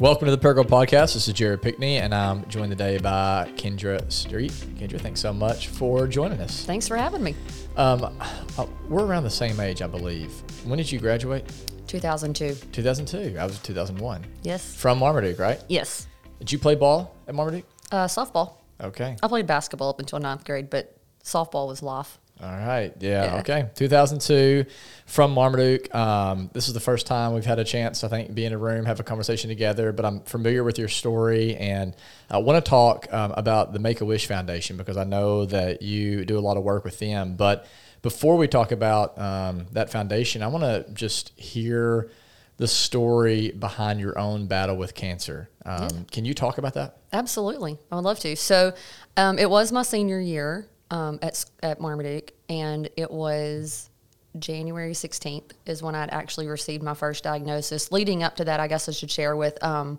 Welcome to the Pergo Podcast. This is Jared Pickney, and I'm joined today by Kendra Street. Kendra, thanks so much for joining us. Thanks for having me. Um, uh, we're around the same age, I believe. When did you graduate? 2002. 2002. I was 2001. Yes. From Marmaduke, right? Yes. Did you play ball at Marmaduke? Uh, softball. Okay. I played basketball up until ninth grade, but softball was life. All right. Yeah. Yeah. Okay. 2002 from Marmaduke. Um, this is the first time we've had a chance, I think, be in a room, have a conversation together. But I'm familiar with your story and I want to talk um, about the Make a Wish Foundation because I know that you do a lot of work with them. But before we talk about um, that foundation, I want to just hear the story behind your own battle with cancer. Um, Can you talk about that? Absolutely. I would love to. So um, it was my senior year um, at, at Marmaduke, and it was January 16th is when I'd actually received my first diagnosis. Leading up to that, I guess I should share with um,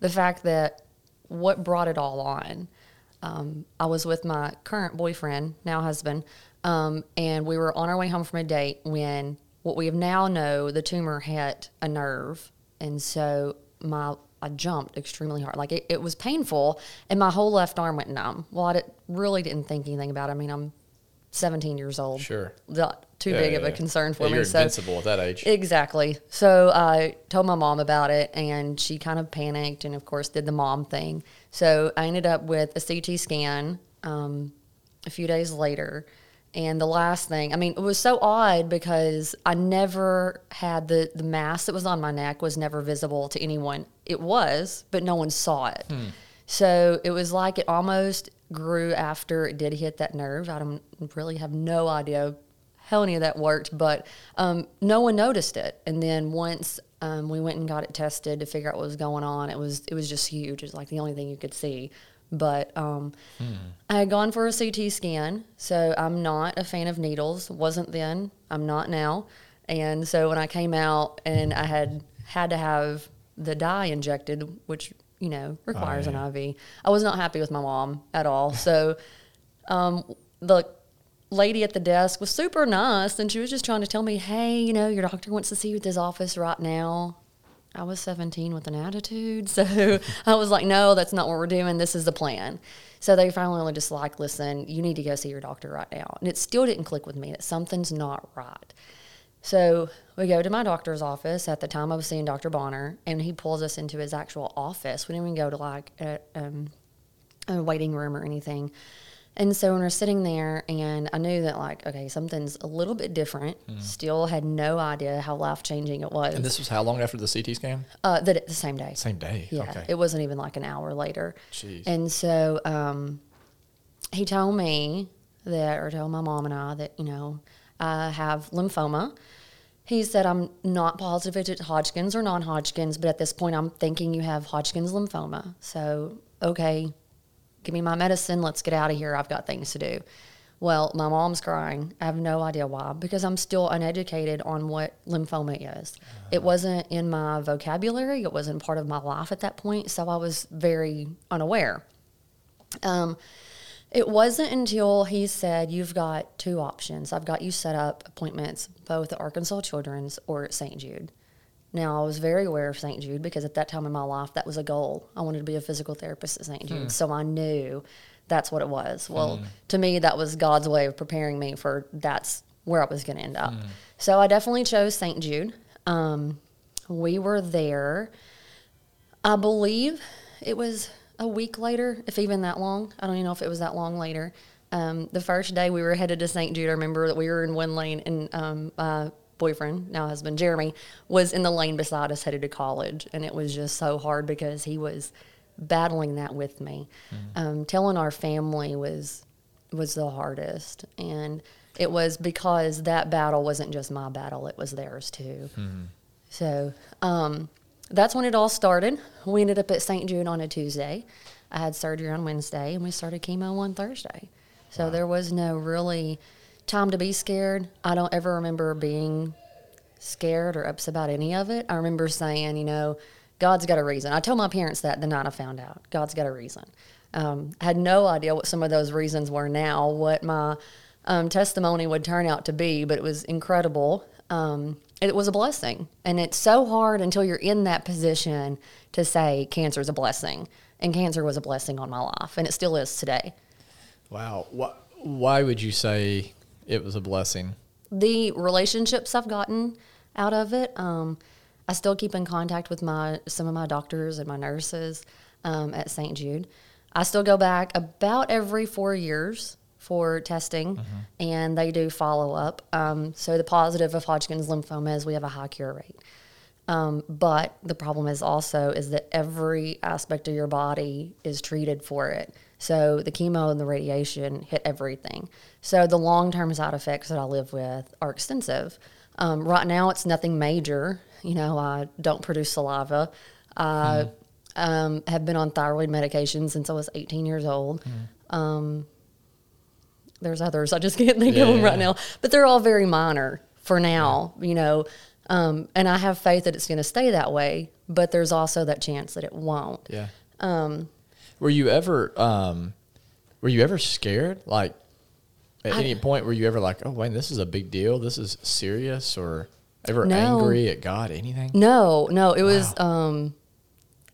the fact that what brought it all on. Um, I was with my current boyfriend, now husband, um, and we were on our way home from a date when what we have now know the tumor hit a nerve, and so my I jumped extremely hard, like it, it was painful, and my whole left arm went numb. Well, I did, really didn't think anything about it. I mean, I'm 17 years old, Sure. not too Yeah, big yeah, of a yeah. concern for me. You're so invincible at that age. Exactly. So I told my mom about it, and she kind of panicked, and of course did the mom thing. So I ended up with a CT scan um, a few days later, and the last thing, I mean, it was so odd because I never had the the mass that was on my neck was never visible to anyone. It was, but no one saw it. So it was like it almost grew after it did hit that nerve. I don't really have no idea how any of that worked, but um, no one noticed it. And then once um, we went and got it tested to figure out what was going on, it was it was just huge. It was like the only thing you could see. But um, I had gone for a CT scan, so I'm not a fan of needles. wasn't then. I'm not now. And so when I came out and I had had to have the dye injected, which you know requires yeah. an IV, I was not happy with my mom at all. So um, the lady at the desk was super nice and she was just trying to tell me, hey, you know, your doctor wants to see you at this office right now. I was 17 with an attitude. So I was like, no, that's not what we're doing. This is the plan. So they finally were just like, listen, you need to go see your doctor right now. And it still didn't click with me that something's not right. So we go to my doctor's office. At the time, I was seeing Dr. Bonner, and he pulls us into his actual office. We didn't even go to like a, um, a waiting room or anything. And so when we're sitting there, and I knew that like, okay, something's a little bit different. Still had no idea how life changing it was. and this was how long after the CT scan? uh, the, the same day. Same day. Yeah, Okay. it wasn't even like an hour later. Jeez. And so um, he told me that, or told my mom and I that, you know, I have lymphoma. He said, I'm not positive if it's Hodgkin's or non Hodgkin's, but at this point, I'm thinking you have Hodgkin's lymphoma. So, okay, give me my medicine. Let's get out of here. I've got things to do. Well, my mom's crying. I have no idea why because I'm still uneducated on what lymphoma is. It wasn't in my vocabulary, it wasn't part of my life at that point. So I was very unaware. Um, it wasn't until he said, You've got two options. I've got you set up appointments both at Arkansas Children's or at St. Jude. Now, I was very aware of St. Jude because at that time in my life, that was a goal. I wanted to be a physical therapist at St. Jude. So I knew that's what it was. Well, to me, that was God's way of preparing me for that's where I was going to end up. So I definitely chose St. Jude. Um, we were there, I believe it was a week later, if even that long. I don't even know if it was that long later. Um, the first day we were headed to St. Jude, I remember that we were in one lane and um, my boyfriend, now husband Jeremy, was in the lane beside us headed to college. And it was just so hard because he was battling that with me. Um, telling our family was was the hardest. And it was because that battle wasn't just my battle, it was theirs too. So um, that's when it all started. We ended up at St. Jude on a Tuesday. I had surgery on Wednesday, and we started chemo on Thursday. So there was no really time to be scared. I don't ever remember being scared or upset about any of it. I remember saying, you know, God's got a reason. I told my parents that the night I found out. God's got a reason. Um, I had no idea what some of those reasons were now, what my um, testimony would turn out to be, but it was incredible. um, it was a blessing. And it's so hard until you're in that position to say cancer is a blessing. And cancer was a blessing on my life, and it still is today. Wow. Why, why would you say it was a blessing? The relationships I've gotten out of it, um, I still keep in contact with my some of my doctors and my nurses um, at St. Jude. I still go back about every four years for testing, mm-hmm. and they do follow up. Um, so the positive of Hodgkin's lymphoma is we have a high cure rate. Um, but the problem is also is that every aspect of your body is treated for it. So the chemo and the radiation hit everything. So the long term side effects that I live with are extensive. Um, right now, it's nothing major. You know, I don't produce saliva. I mm. um, have been on thyroid medication since I was 18 years old. Mm. Um, there's others I just can't think yeah, of them right now, but they're all very minor for now. Yeah. You know, um, and I have faith that it's going to stay that way, but there's also that chance that it won't. Yeah. Um, were you ever, um, were you ever scared? Like, at I, any point, were you ever like, "Oh, wait, this is a big deal. This is serious," or ever no, angry at God? Anything? No, no. It wow. was. Um,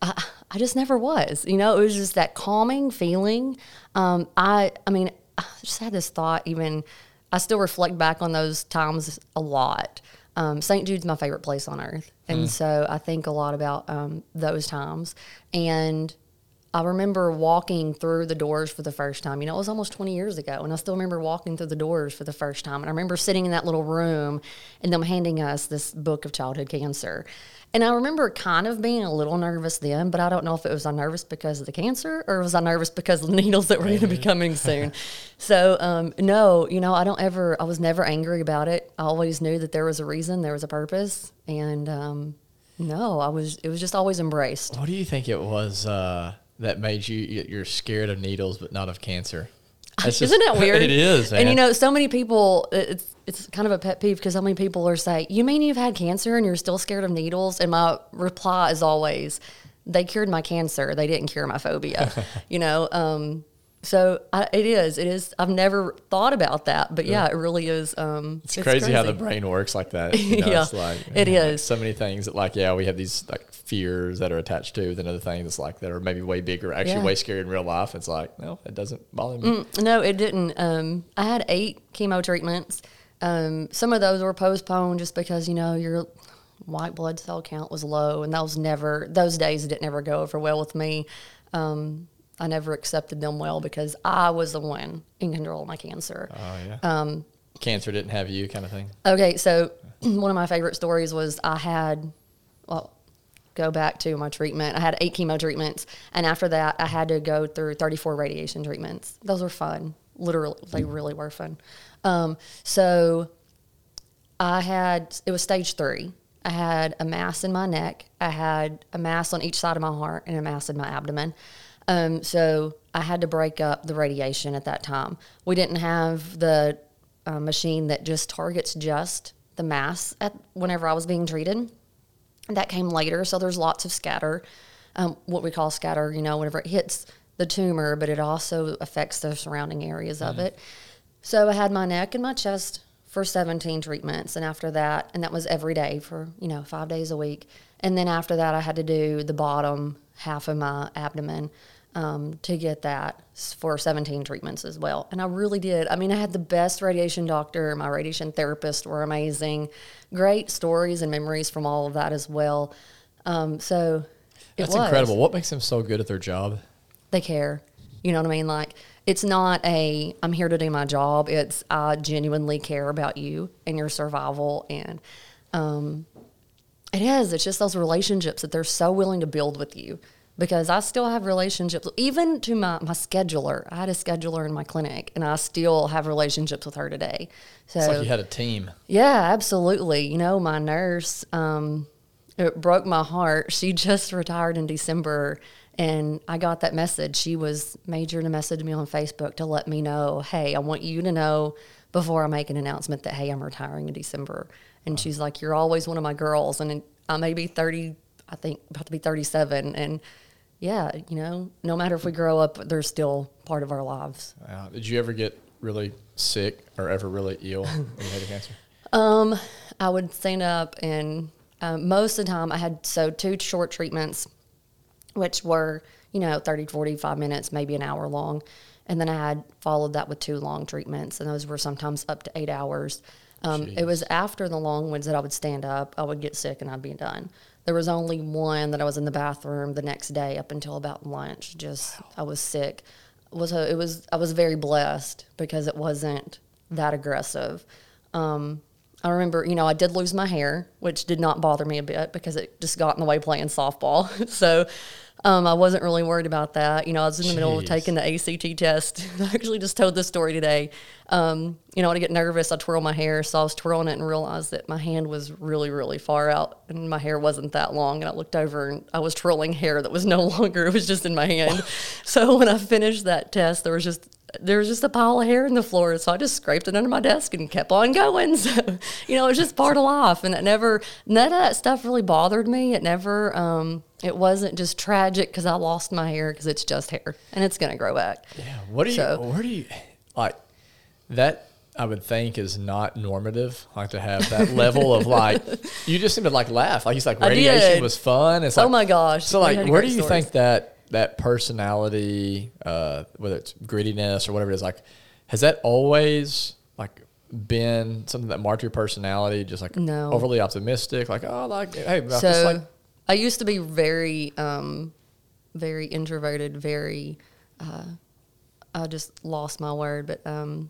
I, I just never was. You know, it was just that calming feeling. Um, I, I mean, I just had this thought. Even I still reflect back on those times a lot. Um, St. Jude's my favorite place on earth, and mm. so I think a lot about um, those times. And I remember walking through the doors for the first time. You know, it was almost 20 years ago, and I still remember walking through the doors for the first time. And I remember sitting in that little room and them handing us this book of childhood cancer. And I remember kind of being a little nervous then, but I don't know if it was I nervous because of the cancer or was I nervous because of the needles that were going to be coming soon. so, um, no, you know, I don't ever, I was never angry about it. I always knew that there was a reason, there was a purpose. And um, no, I was, it was just always embraced. What do you think it was? Uh that made you you're scared of needles but not of cancer. That's Isn't just, that weird? It is, man. And you know, so many people. It's it's kind of a pet peeve because so many people are saying, "You mean you've had cancer and you're still scared of needles?" And my reply is always, "They cured my cancer. They didn't cure my phobia." you know. Um, so I, it is. It is. I've never thought about that, but yeah, yeah it really is. Um, it's, it's crazy, crazy, how the brain works like that. You know, yeah, it's like it is. Like so many things that, like, yeah, we have these like fears that are attached to, then other things like that are maybe way bigger, actually yeah. way scary in real life. It's like, no, it doesn't bother me. Mm, no, it didn't. Um, I had eight chemo treatments. Um, some of those were postponed just because you know your white blood cell count was low, and those never those days didn't ever go over well with me. Um, I never accepted them well because I was the one in control of my cancer. Oh yeah. Um, cancer didn't have you, kind of thing. Okay, so one of my favorite stories was I had, well, go back to my treatment. I had eight chemo treatments, and after that, I had to go through 34 radiation treatments. Those were fun. Literally, they really were fun. Um, so I had it was stage three. I had a mass in my neck. I had a mass on each side of my heart and a mass in my abdomen. Um, so I had to break up the radiation at that time. We didn't have the uh, machine that just targets just the mass at whenever I was being treated. That came later, so there's lots of scatter, um, what we call scatter. You know, whenever it hits the tumor, but it also affects the surrounding areas mm. of it. So I had my neck and my chest for 17 treatments, and after that, and that was every day for you know five days a week. And then after that, I had to do the bottom half of my abdomen um, to get that for 17 treatments as well. And I really did. I mean, I had the best radiation doctor. My radiation therapist were amazing. Great stories and memories from all of that as well. Um, so that's was. incredible. What makes them so good at their job? They care. You know what I mean? Like, it's not a, I'm here to do my job. It's, I genuinely care about you and your survival. And, um, it is. It's just those relationships that they're so willing to build with you because I still have relationships, even to my, my scheduler. I had a scheduler in my clinic, and I still have relationships with her today. So it's like you had a team. Yeah, absolutely. You know, my nurse, um, it broke my heart. She just retired in December, and I got that message. She was major to message me on Facebook to let me know, hey, I want you to know before I make an announcement that hey, I'm retiring in December. And she's like, you're always one of my girls, and I may be 30. I think about to be 37 and yeah, you know, no matter if we grow up, they're still part of our lives. Did you ever get really sick or ever really ill when you had cancer? Um, I would stand up, and um, most of the time I had so two short treatments, which were you know 30, 45 minutes, maybe an hour long, and then I had followed that with two long treatments, and those were sometimes up to eight hours. Um, it was after the long ones that I would stand up, I would get sick, and I'd be done. There was only one that I was in the bathroom the next day up until about lunch. Just I was sick. Was a, it was I was very blessed because it wasn't that aggressive. Um, I remember, you know, I did lose my hair, which did not bother me a bit because it just got in the way playing softball. so um, I wasn't really worried about that. You know, I was in the middle of taking the ACT test. I actually just told this story today. Um, you know, when I get nervous, I twirl my hair. So I was twirling it and realized that my hand was really, really far out and my hair wasn't that long. And I looked over and I was twirling hair that was no longer, it was just in my hand. so when I finished that test, there was just there was just a pile of hair in the floor, so I just scraped it under my desk and kept on going. So, you know, it was just part of life, and it never none of that stuff really bothered me. It never, um, it wasn't just tragic because I lost my hair because it's just hair and it's gonna grow back. Yeah. What do you? So- where do you like that? I would think is not normative, like to have that level of like. You just seem to like laugh, like he's like radiation was fun. It's Oh like, my gosh! So like, where do you stories. think that that personality, uh, whether it's grittiness or whatever it is, like, has that always like been something that marked your personality? Just like No. overly optimistic, like oh, like hey, So just like I used to be very, um, very introverted, very. Uh, I just lost my word, but um,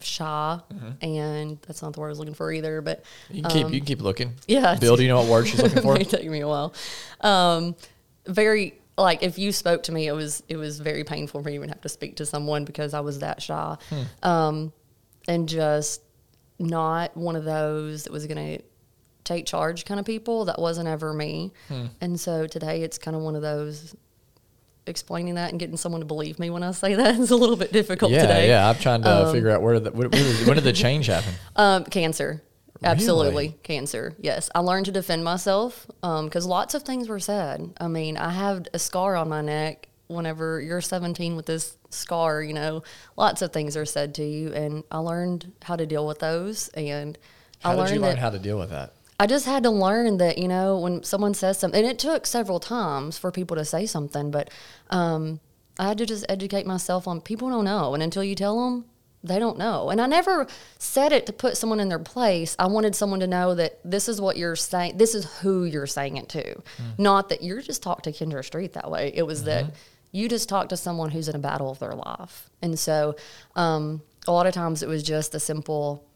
shy, and that's not the word I was looking for either. But you can keep um, you can keep looking. yeah, Bill, do you know what word she's looking it for? may take me a while. Um, very like if you spoke to me, it was it was very painful for me to even have to speak to someone because I was that shy, um, and just not one of those that was going to take charge kind of people. That wasn't ever me, and so today it's kind of one of those. Explaining that and getting someone to believe me when I say that is a little bit difficult Yeah, today. yeah. I'm trying to Um, figure out where the, when, when did- did the change happen? Um, cancer. Absolutely. Really? Cancer. Yes. I learned to defend myself because lots of things were said. I mean, I have a scar on my neck. Whenever you're 17 with this scar, you know, lots of things are said to you. And I learned how to deal with those. And How I did learned you learn that how to deal with that? I just had to learn that, you know, when someone says something, and it took several times for people to say something, but um, I had to just educate myself on people don't know. And until you tell them, they don't know. And I never said it to put someone in their place. I wanted someone to know that this is what you're saying, this is who you're saying it to. Not that you're just talk to Kendra Street that way. It was that you just talk to someone who's in a battle of their life. And so um, a lot of times it was just a simple,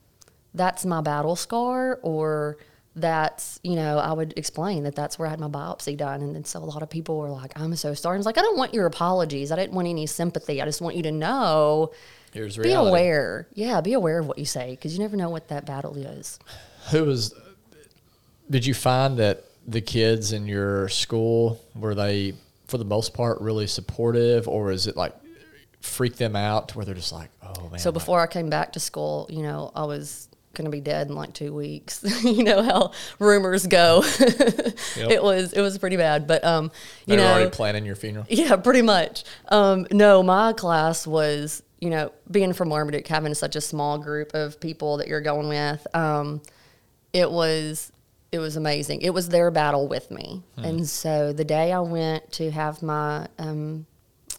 that's my battle scar or that's you know i would explain that that's where i had my biopsy done and then so a lot of people were like i'm so sorry and it's like i don't want your apologies i didn't want any sympathy i just want you to know Here's be reality. aware yeah be aware of what you say because you never know what that battle is Who was? Did you find that the kids in your school were they, for the most part, really supportive, or is it like freak them out to where they're just like, oh man? so like- before i came back to school you know i was going to be dead in like two weeks you know how rumors go it was it was pretty bad but um they you were know already planning your funeral. Yeah, pretty much. Um, no, my class was, you know, being from Marmaduke, having such a small group of people that you're going with, um, it was it was amazing. It was their battle with me, and so the day I went to have my um,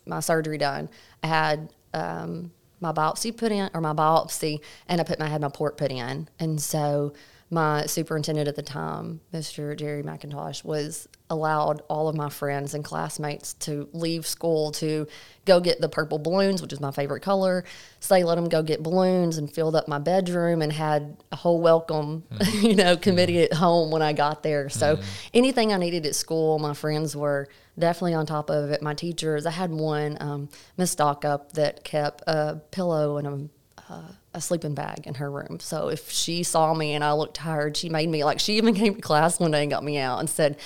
my surgery done, I had um, my biopsy put in, or my biopsy, and I put my had my port put in, and so my superintendent at the time, Mr. Jerry McIntosh, was allowed all of my friends and classmates to leave school to go get the purple balloons, which is my favorite color. So they let them go get balloons and filled up my bedroom and had a whole welcome, you know, committee at home when I got there. So anything I needed at school, my friends were definitely on top of it. My teachers, I had one, um, Miss Stockup, that kept a pillow and a uh, a sleeping bag in her room. So if she saw me and I looked tired, she made me like she even came to class one day and got me out and said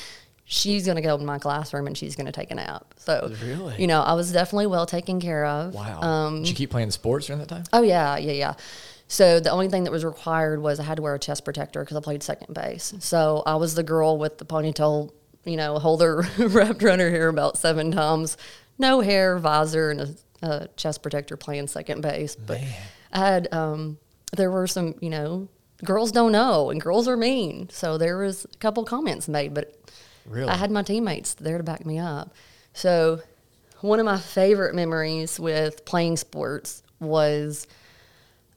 she's going to go in my classroom and she's going to take a nap. So Really? you know, I was definitely well taken care of. Wow. Um, Did you keep playing sports during that time? Oh yeah, yeah, yeah. So the only thing that was required was I had to wear a chest protector because I played second base. So I was the girl with the ponytail, you know, holder wrapped around her hair about seven times, no hair, visor, and a, a chest protector playing second base. But I had, um, there were some, you know, girls don't know and girls are mean. So there was a couple comments made, but Really? I had my teammates there to back me up. So one of my favorite memories with playing sports was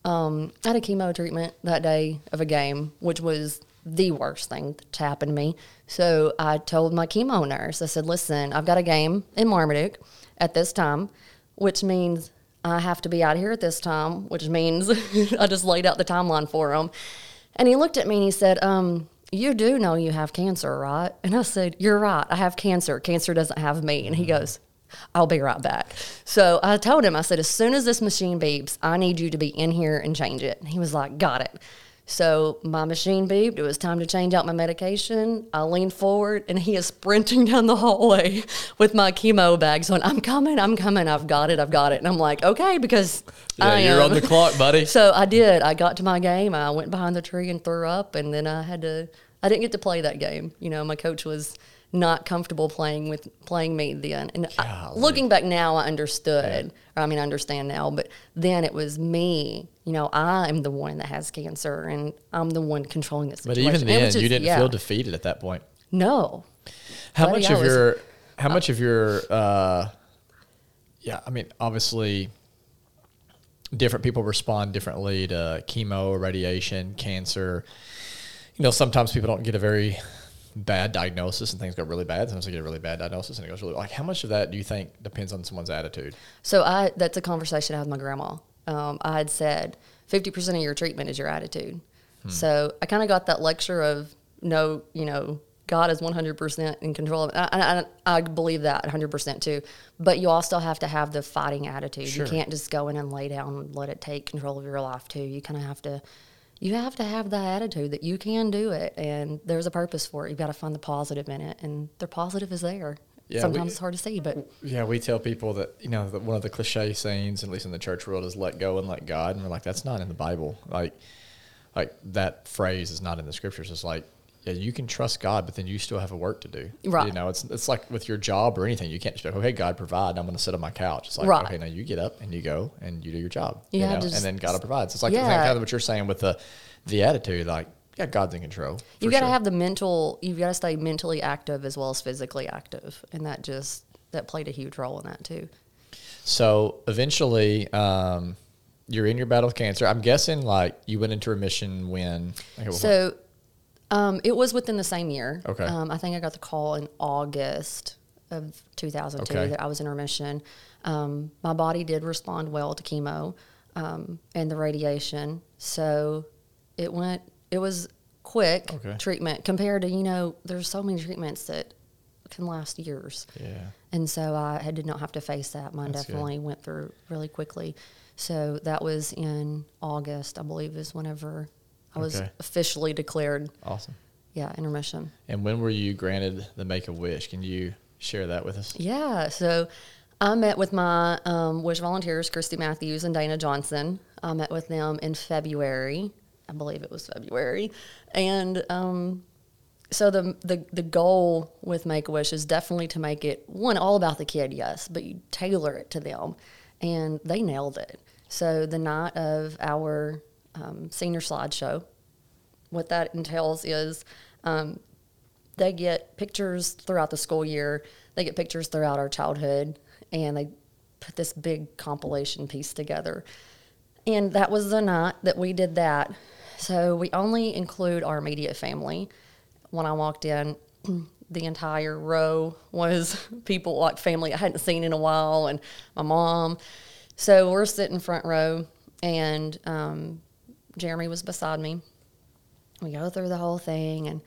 um, I had a chemo treatment that day of a game, which was the worst thing to happen to me. So I told my chemo nurse, I said, listen, I've got a game in Marmaduke at this time, which means I have to be out here at this time, which means I just laid out the timeline for him. And he looked at me and he said, um, you do know you have cancer, right? And I said, You're right. I have cancer. Cancer doesn't have me. And he goes, I'll be right back. So I told him, I said, As soon as this machine beeps, I need you to be in here and change it. And he was like, Got it. So my machine beeped. It was time to change out my medication. I leaned forward and he is sprinting down the hallway with my chemo bags on. I'm coming, I'm coming, I've got it, I've got it. And I'm like, okay, because Yeah, I you're am. on the clock, buddy. So I did. I got to my game. I went behind the tree and threw up, and then I had to. I didn't get to play that game. You know, my coach was not comfortable playing with playing me then. And I, looking back now, I understood. Or I mean, I understand now. But then it was me. You know, I am the one that has cancer, and I'm the one controlling this. But situation. even then, is- you didn't yeah. feel defeated at that point. No. How Buddy, much of was- your how much of your uh yeah, I mean obviously different people respond differently to chemo, radiation, cancer. You know, sometimes people don't get a very bad diagnosis and things go really bad. Sometimes I get a really bad diagnosis and it goes really like how much of that do you think depends on someone's attitude? So I that's a conversation I had with my grandma. Um, I had said fifty percent of your treatment is your attitude. So I kind of got that lecture of no, you know, God is one hundred percent in control of it. I, I, I believe that one hundred percent too. But you also have to have the fighting attitude. Sure. You can't just go in and lay down and let it take control of your life too. You kind of have to. You have to have that attitude that you can do it, and there's a purpose for it. You've got to find the positive in it, and the positive is there. Yeah, we- Sometimes it's hard to see, but Yeah, we tell people that you know that one of the cliche sayings, at least in the church world, is "let go and let God," and we're like, that's not in the Bible. Like, like that phrase is not in the scriptures. It's like, yeah, you can trust God, but then you still have a work to do. Right. You know, it's it's like with your job or anything. You can't just be, okay, God provide. I'm going to sit on my couch. It's like, Right. okay, now you get up and you go and you do your job. You You, know, to and then God provides. It's like Yeah. kind of what you're saying with the the attitude. Like, yeah, God's in control. You for got to sure. have the mental. You've got to stay mentally active as well as physically active, and that just that played a huge role in that too. So eventually, um, you're in your battle with cancer. I'm guessing like you went into remission when. okay, well, So, um, it was within the same year. Okay. Um, I think I got the call in August of 2002 Okay. that I was in remission. Um, my body did respond well to chemo um, and the radiation, so it went. It was quick Okay. treatment compared to you know. There's so many treatments that can last years. yeah. And so I had, did not have to face that. Mine That's good. definitely went through really quickly. So that was in August, I believe, is whenever I was Okay. officially declared, Awesome. yeah, intermission. And when were you granted the Make a Wish? Can you share that with us? Yeah. So I met with my um, Wish volunteers, Christy Matthews and Dana Johnson. I met with them in February. I believe it was February. And um, so the, the the goal with Make a Wish is definitely to make it one all about the kid, yes, but you tailor it to them, and they nailed it. So the night of our um, senior slideshow, what that entails is um, they get pictures throughout the school year. They get pictures throughout our childhood, and they put this big compilation piece together. And that was the night that we did that. So we only include our immediate family. When I walked in, the entire row was people like family I hadn't seen in a while, and my mom. So we're sitting front row, and um, Jeremy was beside me. We go through the whole thing, and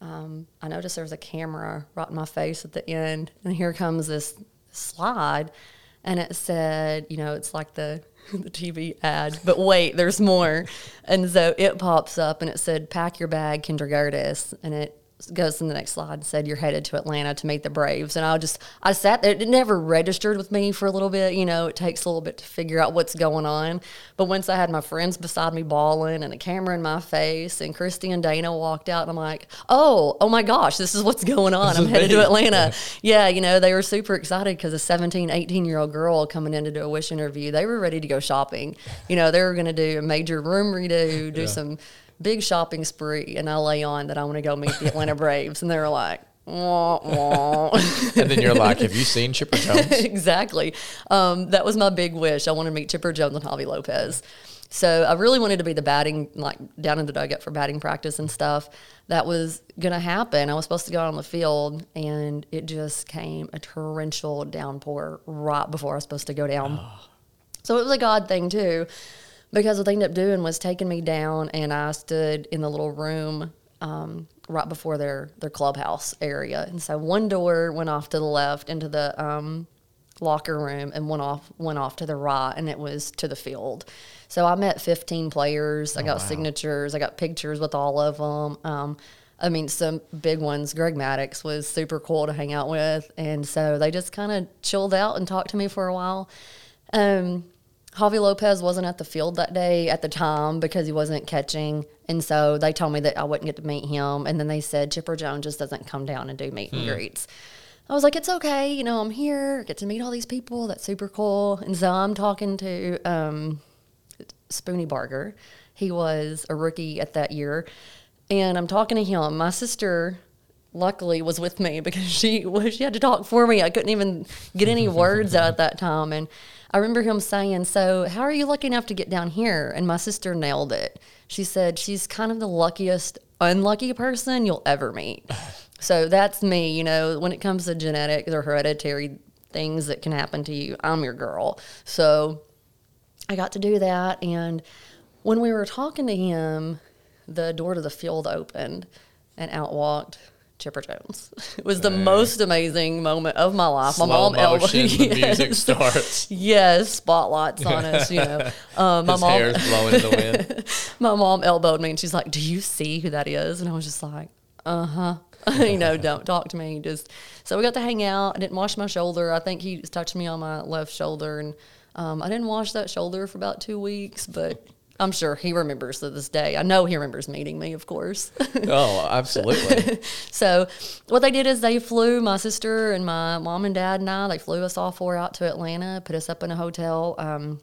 um, I noticed there was a camera right in my face at the end, and here comes this slide, and it said, you know, it's like the the TV ad, but wait, there's more, and so it pops up, and it said, "Pack your bag, kindergarten," and it goes in the next slide and said you're headed to Atlanta to meet the Braves. And I just I sat there it never registered with me for a little bit you know it takes a little bit to figure out what's going on. But once I had my friends beside me bawling and a camera in my face and Christy and Dana walked out and I'm like oh oh my gosh this is what's going on. I'm headed me. to Atlanta. Yeah. You know they were super excited because a 17 18 year old girl coming in to do a wish interview they were ready to go shopping. You know they were going to do a major room redo do Yeah. some big shopping spree, and I lay on that I want to go meet the Atlanta Braves, and they were like. Wah, wah. And then you're like, have you seen Chipper Jones? exactly. Um, that was my big wish. I wanted to meet Chipper Jones and Javy Lopez. So I really wanted to be the batting, like down in the dugout for batting practice and stuff. That was going to happen. I was supposed to go out on the field, and it just came a torrential downpour right before I was supposed to go down. So it was a God thing too, because what they ended up doing was taking me down, and I stood in the little room um, right before their their clubhouse area. And so one door went off to the left into the um, locker room, and one off went off to the right, and it was to the field. So I met 15 players. I got wow. signatures. I got pictures with all of them. Um, I mean, some big ones. Greg Maddux was super cool to hang out with, and so they just kind of chilled out and talked to me for a while. Um, Javy Lopez wasn't at the field that day at the time because he wasn't catching, and so they told me that I wouldn't get to meet him. And then they said Chipper Jones just doesn't come down and do meet and greets. I was like, it's okay, you know, I'm here, get to meet all these people. That's super cool. And so I'm talking to um, Spoonie Barger. He was a rookie at that year, and I'm talking to him. My sister luckily was with me because she she had to talk for me. I couldn't even get any words out at that time. And I remember him saying, "So, how are you lucky enough to get down here?" And my sister nailed it. She said, "She's kind of the luckiest unlucky person you'll ever meet." so that's me. You know, when it comes to genetics or hereditary things that can happen to you, I'm your girl. So I got to do that. And when we were talking to him, the door to the field opened and out walked Chipper Jones. It was the Dang. most amazing moment of my life. Slow my mom elbowed the music Yes. starts. Yes, spotlights on us, you know. Um, my His mom hair's blowing in the wind. my mom elbowed me and she's like, Do you see who that is? And I was just like, Uh huh. you know, don't talk to me. Just so we got to hang out. I didn't wash my shoulder. I think he just touched me on my left shoulder, and um, I didn't wash that shoulder for about two weeks. But I'm sure he remembers to this day. I know he remembers meeting me, of course. Oh, absolutely. so what they did is they flew my sister and my mom and dad and I. They flew us all four out to Atlanta, put us up in a hotel. Um,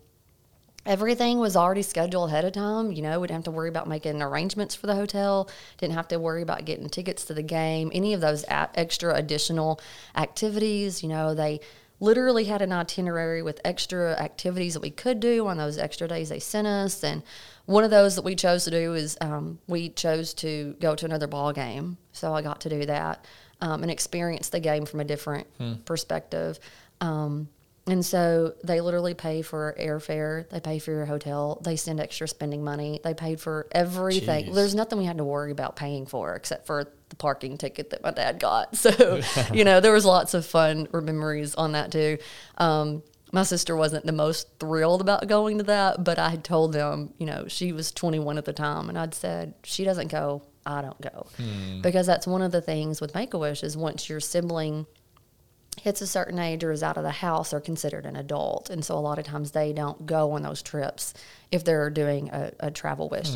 everything was already scheduled ahead of time. You know, we didn't have to worry about making arrangements for the hotel. Didn't have to worry about getting tickets to the game. Any of those a- extra additional activities. You know, they literally had an itinerary with extra activities that we could do on those extra days they sent us. And one of those that we chose to do is um, we chose to go to another ball game. So I got to do that um, and experience the game from a different perspective. Um, and so they literally pay for airfare, they pay for your hotel, they send extra spending money, they paid for everything. Jeez. There's nothing we had to worry about paying for except for the parking ticket that my dad got. So, you know, there was lots of fun memories on that too. Um, my sister wasn't the most thrilled about going to that, but I had told them, you know, she was 21 at the time, and I'd said, she doesn't go, I don't go. Because that's one of the things with Make a Wish is once your sibling hits a certain age or is out of the house, they're considered an adult. And so a lot of times they don't go on those trips if they're doing a, a travel wish.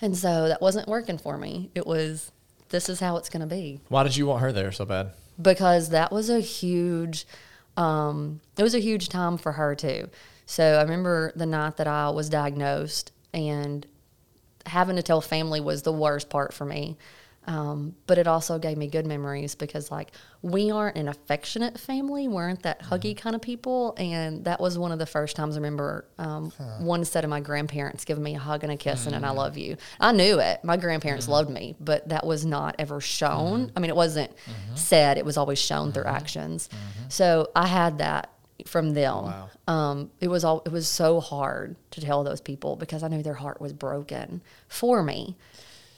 And so that wasn't working for me. It was, this is how it's going to be. Why did you want her there so bad? Because that was a huge, um, it was a huge time for her too. So I remember the night that I was diagnosed and having to tell family was the worst part for me. Um, but it also gave me good memories because, like, we aren't an affectionate family. We aren't that mm-hmm. huggy kind of people. And that was one of the first times I remember um, one set of my grandparents giving me a hug and a kiss and an I mm. love you. I knew it. My grandparents mm-hmm. loved me, but that was not ever shown. Mm-hmm. I mean, it wasn't said, it was always shown through actions. So I had that from them. Wow. Um, it was all it was so hard to tell those people because I knew their heart was broken for me.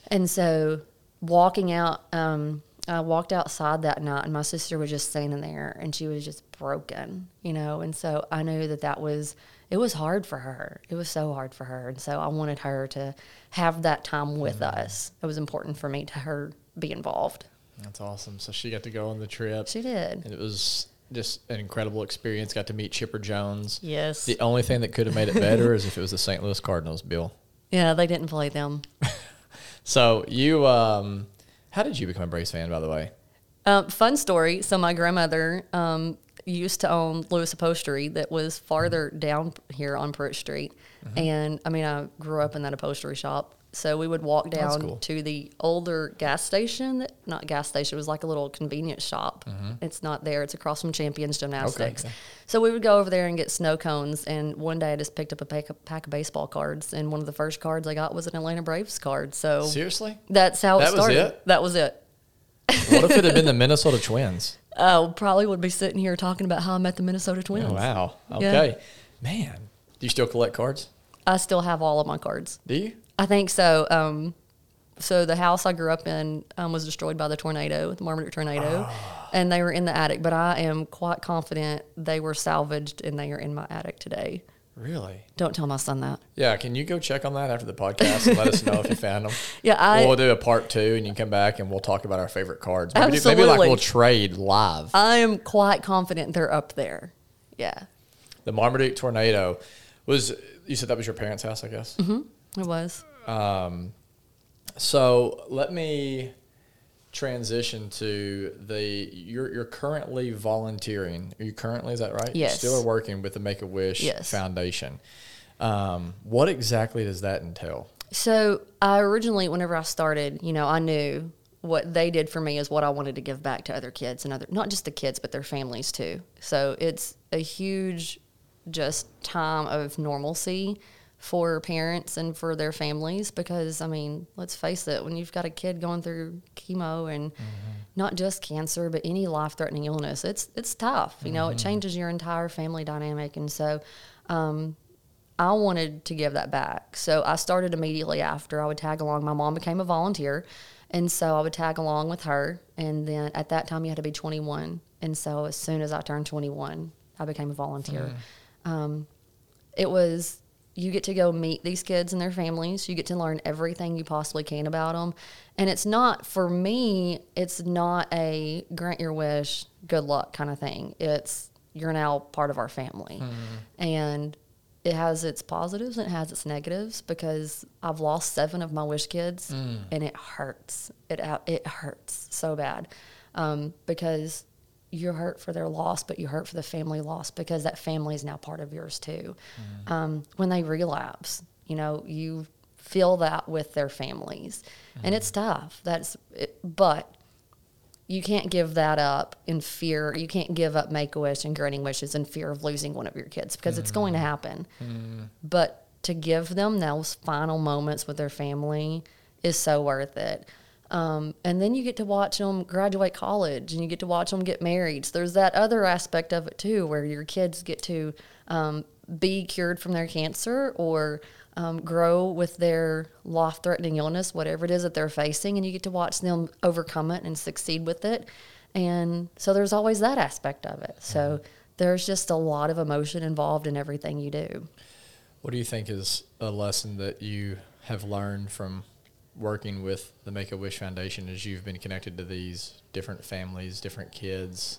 And so walking out, um, I walked outside that night and my sister was just standing there and she was just broken, you know. And so I knew that that was, it was hard for her. It was so hard for her. And so I wanted her to have that time with us. It was important for me to her be involved. That's awesome. So she got to go on the trip. She did. and it was just an incredible experience. Got to meet Chipper Jones. Yes. The only thing that could have made it better is if it was the St. Louis Cardinals, Bill. Yeah, they didn't play them. So you, um, how did you become a Braves fan, by the way? Um, fun story. So my grandmother um, used to own Lewis Upholstery that was farther down here on Pruitt Street, and I mean I grew up in that upholstery shop. So we would walk down cool. to the older gas station. That, not gas station. It was like a little convenience shop. Mm-hmm. It's not there. It's across from Champions Gymnastics. okay. So we would go over there and get snow cones. And one day I just picked up a pack, of- pack of baseball cards. And one of the first cards I got was an Atlanta Braves card. So Seriously? that's how it That was started. it? That was it. What if it had been the Minnesota Twins? Oh, probably would be sitting here talking about how I met the Minnesota oh, Twins. Oh, wow. Yeah. Okay. Man. Do you still collect cards? I still have all of my cards. Do you? I think so. Um, so the house I grew up in um, was destroyed by the tornado, the Marmaduke tornado, and they were in the attic. But I am quite confident they were salvaged and they are in my attic today. Really? Don't tell my son that. Yeah. Can you go check on that after the podcast and let us know if you found them? Yeah, I we'll do a part two, and you can come back and we'll talk about our favorite cards. Maybe, maybe like we'll trade live. I am quite confident they're up there. Yeah, The Marmaduke tornado was. You said that was your parents' house, I guess. it was. So let me transition to the you're you're currently volunteering. Are you currently is that right? You Yes. still are working with the Make a Wish Yes. Foundation. Um, what exactly does that entail? So I originally, whenever I started, you know, I knew what they did for me is what I wanted to give back to other kids and other, not just the kids, but their families too. So it's a huge, just time of normalcy for parents and for their families because I mean, let's face it, when you've got a kid going through chemo and not just cancer, but any life-threatening illness, it's it's tough. You know, it changes your entire family dynamic, and so. Um, I wanted to give that back. So I started immediately after. I would tag along. My mom became a volunteer. And so I would tag along with her. And then at that time, you had to be 21. And so as soon as I turned 21, I became a volunteer. Um, it was, you get to go meet these kids and their families. You get to learn everything you possibly can about them. And it's not, for me, it's not a grant your wish, good luck kind of thing. It's, you're now part of our family. And it has its positives and it has its negatives because I've lost seven of my wish kids and it hurts. It it hurts so bad um, because you're hurt for their loss, but you hurt for the family loss because that family is now part of yours too. Mm-hmm. Um, when they relapse, you know, you feel that with their families, and it's mm-hmm. tough. That's it, but you can't give that up in fear. You can't give up Make a Wish and granting wishes in fear of losing one of your kids because it's going to mm-hmm. happen. But to give them those final moments with their family is so worth it. Um, and then you get to watch them graduate college and you get to watch them get married. So there's that other aspect of it too, where your kids get to um, be cured from their cancer or um, grow with their life threatening illness, whatever it is that they're facing, and you get to watch them overcome it and succeed with it. And so there's always that aspect of it. So there's just a lot of emotion involved in everything you do. What do you think is a lesson that you have learned from working with the Make a Wish Foundation as you've been connected to these different families, different kids?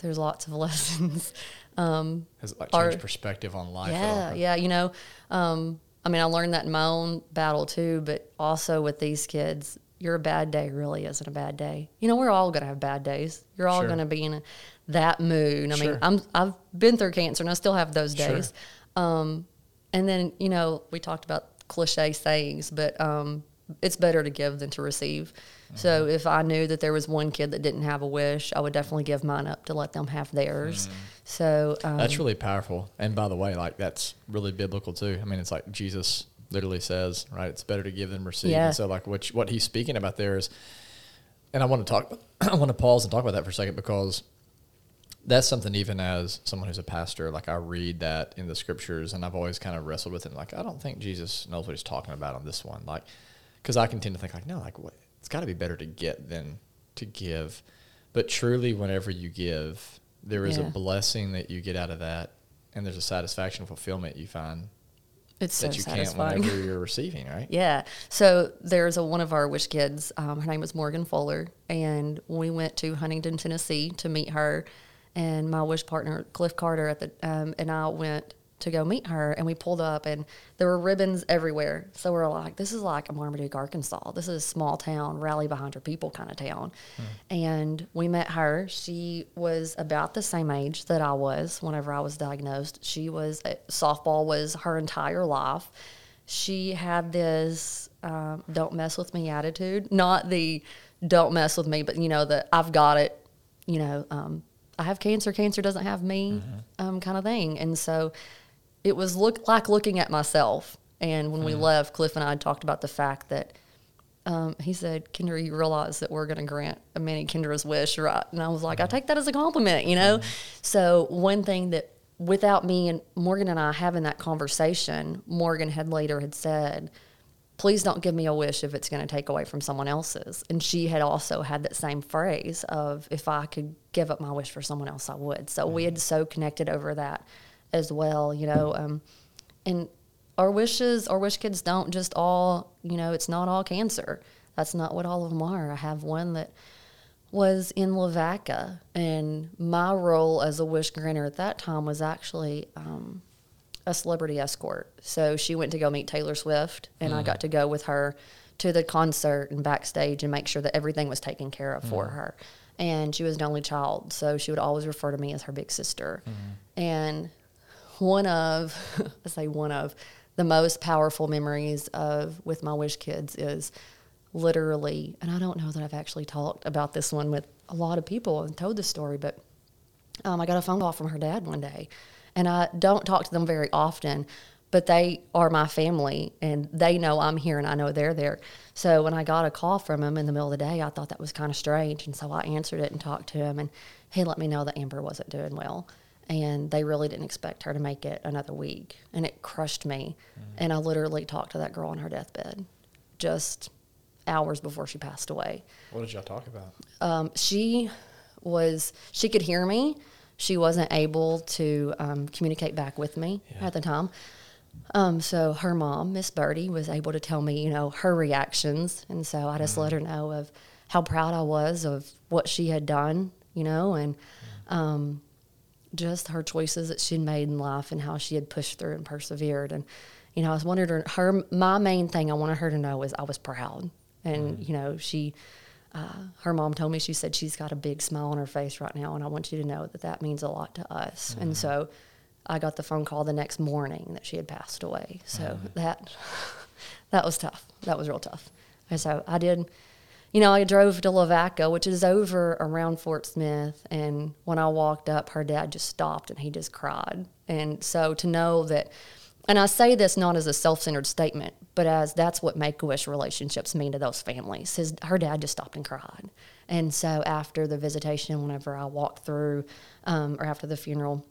There's lots of lessons. Um, Has it like changed perspective on life? yeah, yeah. You know, um, I mean, I learned that in my own battle too, but also with these kids, your bad day really isn't a bad day. You know, we're all gonna have bad days. You're all Sure. gonna be in a, that mood. I Sure. mean, I'm I've been through cancer and I still have those Sure. days. Um, and then you know, we talked about cliche sayings, but um, it's better to give than to receive. Mm-hmm. So if I knew that there was one kid that didn't have a wish, I would definitely give mine up to let them have theirs. So um. That's really powerful. And by the way, like that's really biblical too. I mean, it's like Jesus literally says, right? It's better to give than receive. Yeah. And so, like, what what he's speaking about there is, and I want to talk. I want to pause and talk about that for a second because that's something. Even as someone who's a pastor, like I read that in the scriptures, and I've always kind of wrestled with it. Like, I don't think Jesus knows what he's talking about on this one. Like, because I can tend to think like, no, like what? It's got to be better to get than to give. But truly, whenever you give, there is a blessing that you get out of that, and there's a satisfaction fulfillment you find it's so that you satisfying. can't whenever you're receiving, right? Yeah. So there's a one of our wish kids. Um, her name was Morgan Fuller, and we went to Huntingdon, Tennessee, to meet her. And my wish partner Cliff Carter at the um, and I went to go meet her, and we pulled up, and there were ribbons everywhere. So we're like, this is like a Marmaduke, Arkansas. This is a small town, rally behind her people kind of town. And we met her. She was about the same age that I was whenever I was diagnosed. She was softball was her entire life she had this um, "don't mess with me" attitude. Not the "don't mess with me," but you know the "I've got it." You know, um, I have cancer. Cancer doesn't have me, um, kind of thing. And so it was look like looking at myself. And when we mm. left, Cliff and I talked about the fact that um, he said, Kendra, you realize that we're going to grant a Manny Kendra's wish, right? And I was like, I mm-hmm. take that as a compliment, you know? Mm-hmm. So, one thing that without me and Morgan and I having that conversation, Morgan had later had said, please don't give me a wish if it's going to take away from someone else's. And she had also had that same phrase of if I could give up my wish for someone else, I would. So we mm-hmm. had so connected over that as well, you know. Um, and our wishes, our wish kids don't just all, you know, it's not all cancer. That's not what all of them are. I have one that was in Lavaca, and my role as a wish granter at that time was actually um, a celebrity escort. So she went to go meet Taylor Swift, and I got to go with her to the concert and backstage and make sure that everything was taken care of for her. And she was an only child, so she would always refer to me as her big sister. And one of, I say one of, the most powerful memories of with my wish kids is literally, and I don't know that I've actually talked about this one with a lot of people and told the story, but um, I got a phone call from her dad one day, and I don't talk to them very often, but they are my family, and they know I'm here, and I know they're there. So when I got a call from him in the middle of the day, I thought that was kind of strange, and so I answered it and talked to him, and he let me know that Amber wasn't doing well, and they really didn't expect her to make it another week, and it crushed me, and I literally talked to that girl on her deathbed, just hours before she passed away. What did y'all talk about? um, she was she could hear me. She wasn't able to um, communicate back with me Yeah. at the time. Um, so her mom miss birdie was able to tell me you know her reactions. And so i just let her know of how proud i was of what she had done you know and um, just her choices that she'd made in life and how she had pushed through and persevered. And you know i was wanted her, her my main thing i wanted her to know was i was proud. And mm-hmm. you know she uh, her mom told me she said she's got a big smile on her face right now and i want you to know that that means a lot to us. And mm-hmm. so i got the phone call the next morning that she had passed away. So mm-hmm. that that was tough. That was real tough. And so i did you know, I drove to Lavaca, which is over around Fort Smith, and when I walked up, her dad just stopped and he just cried. And so to know that, and I say this not as a self-centered statement, but as that's what Make-A-Wish relationships mean to those families. His, her dad just stopped and cried. And so after the visitation, whenever I walked through, um, or after the funeral,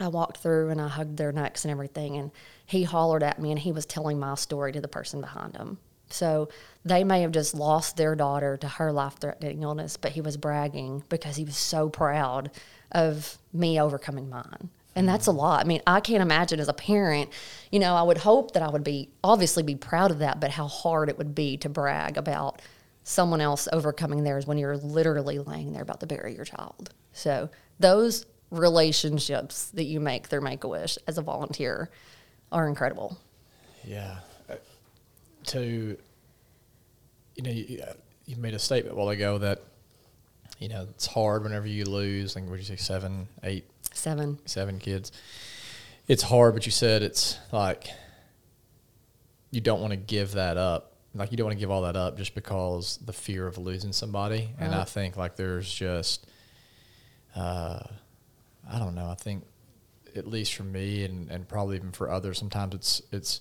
I walked through and I hugged their necks and everything, and he hollered at me and he was telling my story to the person behind him. So they may have just lost their daughter to her life threatening illness, but he was bragging because he was so proud of me overcoming mine. And that's a lot. I mean, I can't imagine as a parent, you know, I would hope that I would be obviously be proud of that, but how hard it would be to brag about someone else overcoming theirs when you're literally laying there about to bury your child. So those relationships that you make through Make a Wish as a volunteer are incredible. Yeah. To, you know, you, you made a statement a while ago that, you know, it's hard whenever you lose, like, what did you say, seven, eight, Seven. seven kids. It's hard, but you said it's like you don't want to give that up. Like you don't want to give all that up just because the fear of losing somebody. And I think like there's just, uh, I don't know. I think at least for me and, and probably even for others, sometimes it's it's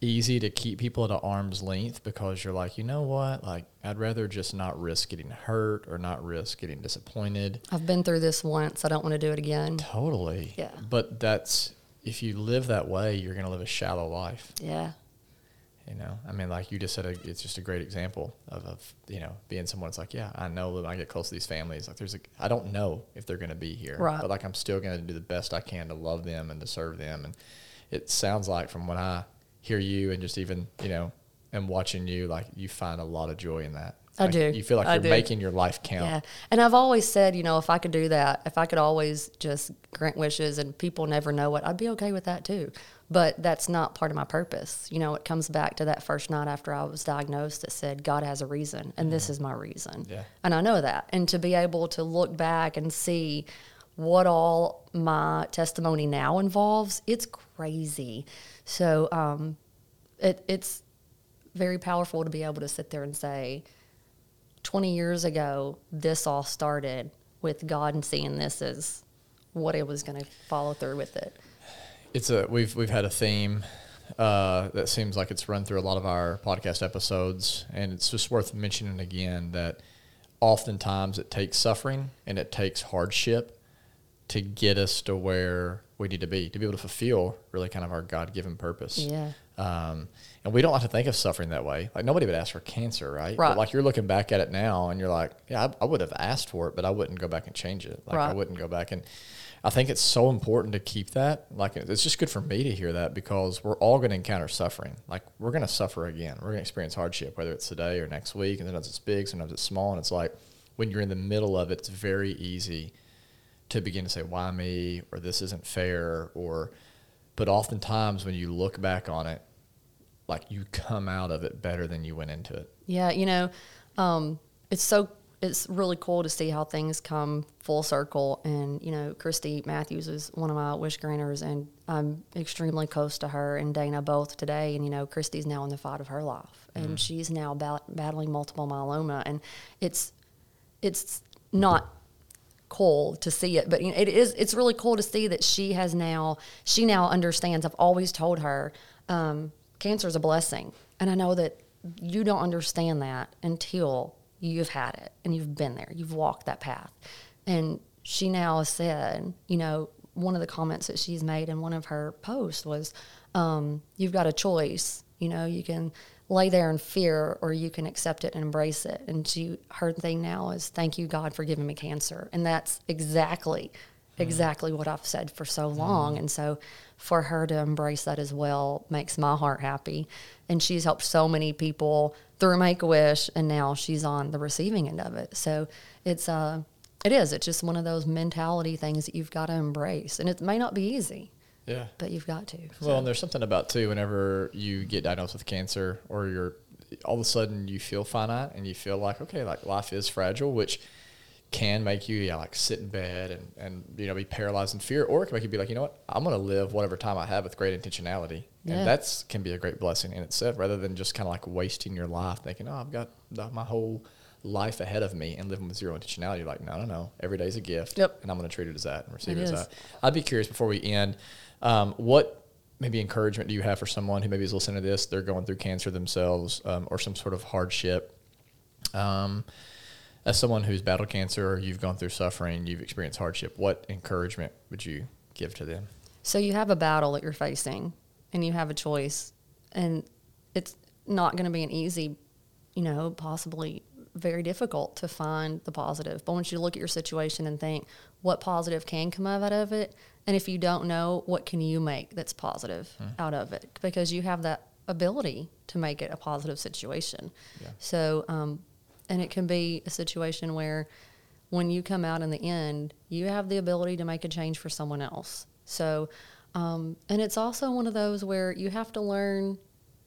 easy to keep people at an arm's length because you're like, you know what? Like I'd rather just not risk getting hurt or not risk getting disappointed. I've been through this once. I don't want to do it again. Totally. Yeah. But that's if you live that way, you're going to live a shallow life. Yeah. You know, I mean, like you just said, a, it's just a great example of, of you know being someone. It's like, yeah, I know that when I get close to these families, like there's a, I don't know if they're going to be here, Right. But like I'm still going to do the best I can to love them and to serve them. And it sounds like from when I hear you and just even you know and watching you, like you find a lot of joy in that. I Like, do. You feel like I you're do. making your life count. Yeah. And I've always said, you know, if I could do that, if I could always just grant wishes and people never know it, I'd be okay with that too. But that's not part of my purpose. You know, it comes back to that first night after I was diagnosed that said, God has a reason, and this mm-hmm. is my reason. Yeah. And I know that. And to be able to look back and see what all my testimony now involves, it's crazy. So, um, it, it's very powerful to be able to sit there and say, 20 years ago, this all started with God and seeing this as what it was going to follow through with it. It's a we've we've had a theme uh, that seems like it's run through a lot of our podcast episodes, and it's just worth mentioning again that oftentimes it takes suffering and it takes hardship to get us to where we need to be to be able to fulfill really kind of our God given purpose. Yeah. Um, and we don't have to think of suffering that way. Like nobody would ask for cancer, right? Right. But like you're looking back at it now and you're like, yeah, I, I would have asked for it, but I wouldn't go back and change it. Like I wouldn't go back and I think it's so important to keep that. Like it's just good for me to hear that because we're all going to encounter suffering. Like we're going to suffer again. We're going to experience hardship, whether it's today or next week. And sometimes it's big, sometimes it's small. And it's like when you're in the middle of it, it's very easy to begin to say, why me? Or this isn't fair. Or, but oftentimes when you look back on it, like you come out of it better than you went into it. Yeah, you know, um, it's so it's really cool to see how things come full circle. And you know, Christy Matthews is one of my wish granters, and I'm extremely close to her and Dana both today. And you know, Christy's now in the fight of her life, and she's now bat- battling multiple myeloma, and it's it's not cool to see it but you know, it is it's really cool to see that she has now she now understands. I've always told her um, cancer is a blessing and i know that you don't understand that until you've had it and you've been there you've walked that path. And she now said you know one of the comments that she's made in one of her posts was um, you've got a choice you know you can lay there in fear or you can accept it and embrace it. And she her thing now is thank you god for giving me cancer. And that's exactly exactly what i've said for so long. And so for her to embrace that as well makes my heart happy. And she's helped so many people through make a wish and now she's on the receiving end of it. So it's uh it is. It's just one of those mentality things that you've got to embrace. And it may not be easy Yeah. but you've got to Well, and there's something about too. Whenever you get diagnosed with cancer, or you're all of a sudden you feel finite, and you feel like okay, like life is fragile, which can make you yeah, like sit in bed and and you know be paralyzed in fear, or it can make you be like, you know what, I'm gonna live whatever time I have with great intentionality, Yeah. and that's can be a great blessing in itself, rather than just kind of like wasting your life thinking, oh, I've got my whole life ahead of me and living with zero intentionality. You're like, no, no, no. Every day's a gift, Yep. and I'm gonna treat it as that and receive It it, as that. I'd be curious before we end, um, what maybe encouragement do you have for someone who maybe is listening to this? They're going through cancer themselves um, or some sort of hardship. Um, as someone who's battled cancer or you've gone through suffering, you've experienced hardship, what encouragement would you give to them? So you have a battle that you're facing and you have a choice and it's not going to be an easy, you know, possibly very difficult to find the positive. But once you look at your situation and think what positive can come out of it, and if you don't know, what can you make that's positive out of it? Because you have that ability to make it a positive situation. Yeah. So, um, and it can be a situation where when you come out in the end, you have the ability to make a change for someone else. So, um, and it's also one of those where you have to learn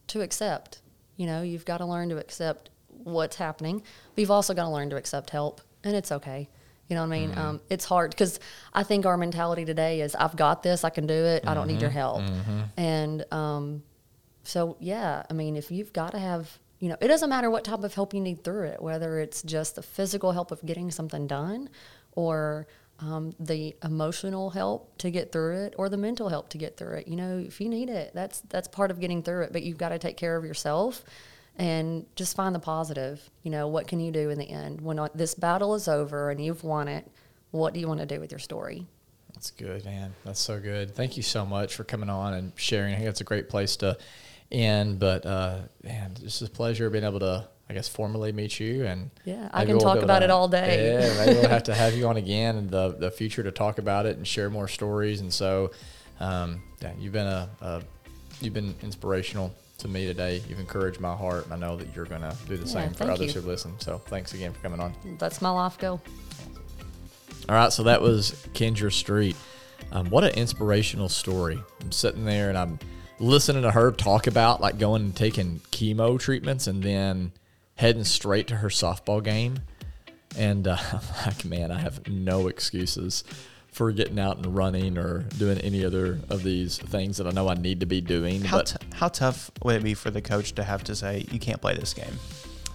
to accept. You know, you've got to learn to accept what's happening, but you've also got to learn to accept help, and it's okay. You know what I mean? Um, it's hard because I think our mentality today is, "I've got this, I can do it, I don't need your help," and um, so yeah, I mean, if you've got to have, you know, it doesn't matter what type of help you need through it, whether it's just the physical help of getting something done, or um, the emotional help to get through it, or the mental help to get through it. You know, if you need it, that's that's part of getting through it. But you've got to take care of yourself and just find the positive. You know, what can you do in the end when this battle is over and you've won it? What do you want to do with your story? That's good, man. That's so good. Thank you so much for coming on and sharing. I think that's a great place to end. But uh, man, it's a pleasure being able to, I guess, formally meet you. And Yeah, I can we'll talk about to- it all day. Yeah, maybe we'll have to have you on again in the the future to talk about it and share more stories. And so, um, yeah, you've been a, a you've been inspirational to me today. You've encouraged my heart, and I know that you're going to do the Yeah, same for others you. who listen. So, thanks again for coming on. That's my life goal. All right, so that was Kendra Street. Um, what an inspirational story. I'm sitting there and I'm listening to her talk about like going and taking chemo treatments and then heading straight to her softball game. And uh, I'm like, man, I have no excuses for getting out and running or doing any other of these things that I know I need to be doing. How, but t- how tough would it be for the coach to have to say you can't play this game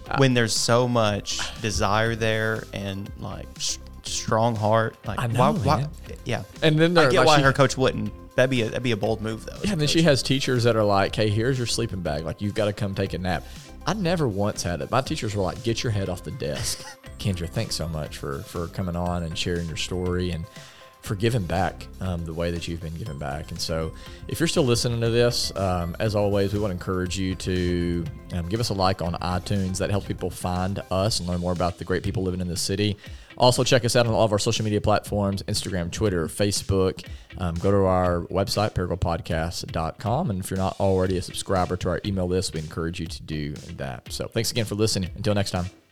Uh, when there's so much desire there and like s- strong heart? Like I why, know, why? man. Yeah, And then I get like why she- her coach wouldn't. That'd be a that'd be a bold move though. Yeah, and then she has teachers that are like, "Hey, here's your sleeping bag. Like, you've got to come take a nap." I never once had it. My teachers were like, "Get your head off the desk." Kendra, thanks so much for for coming on and sharing your story and for giving back um, the way that you've been giving back. And so, if you're still listening to this, um, as always, we want to encourage you to um, give us a like on iTunes. That helps people find us and learn more about the great people living in the city. Also, check us out on all of our social media platforms Instagram, Twitter, Facebook. Um, go to our website, paragouldpodcast.com. And if you're not already a subscriber to our email list, we encourage you to do that. So, thanks again for listening. Until next time.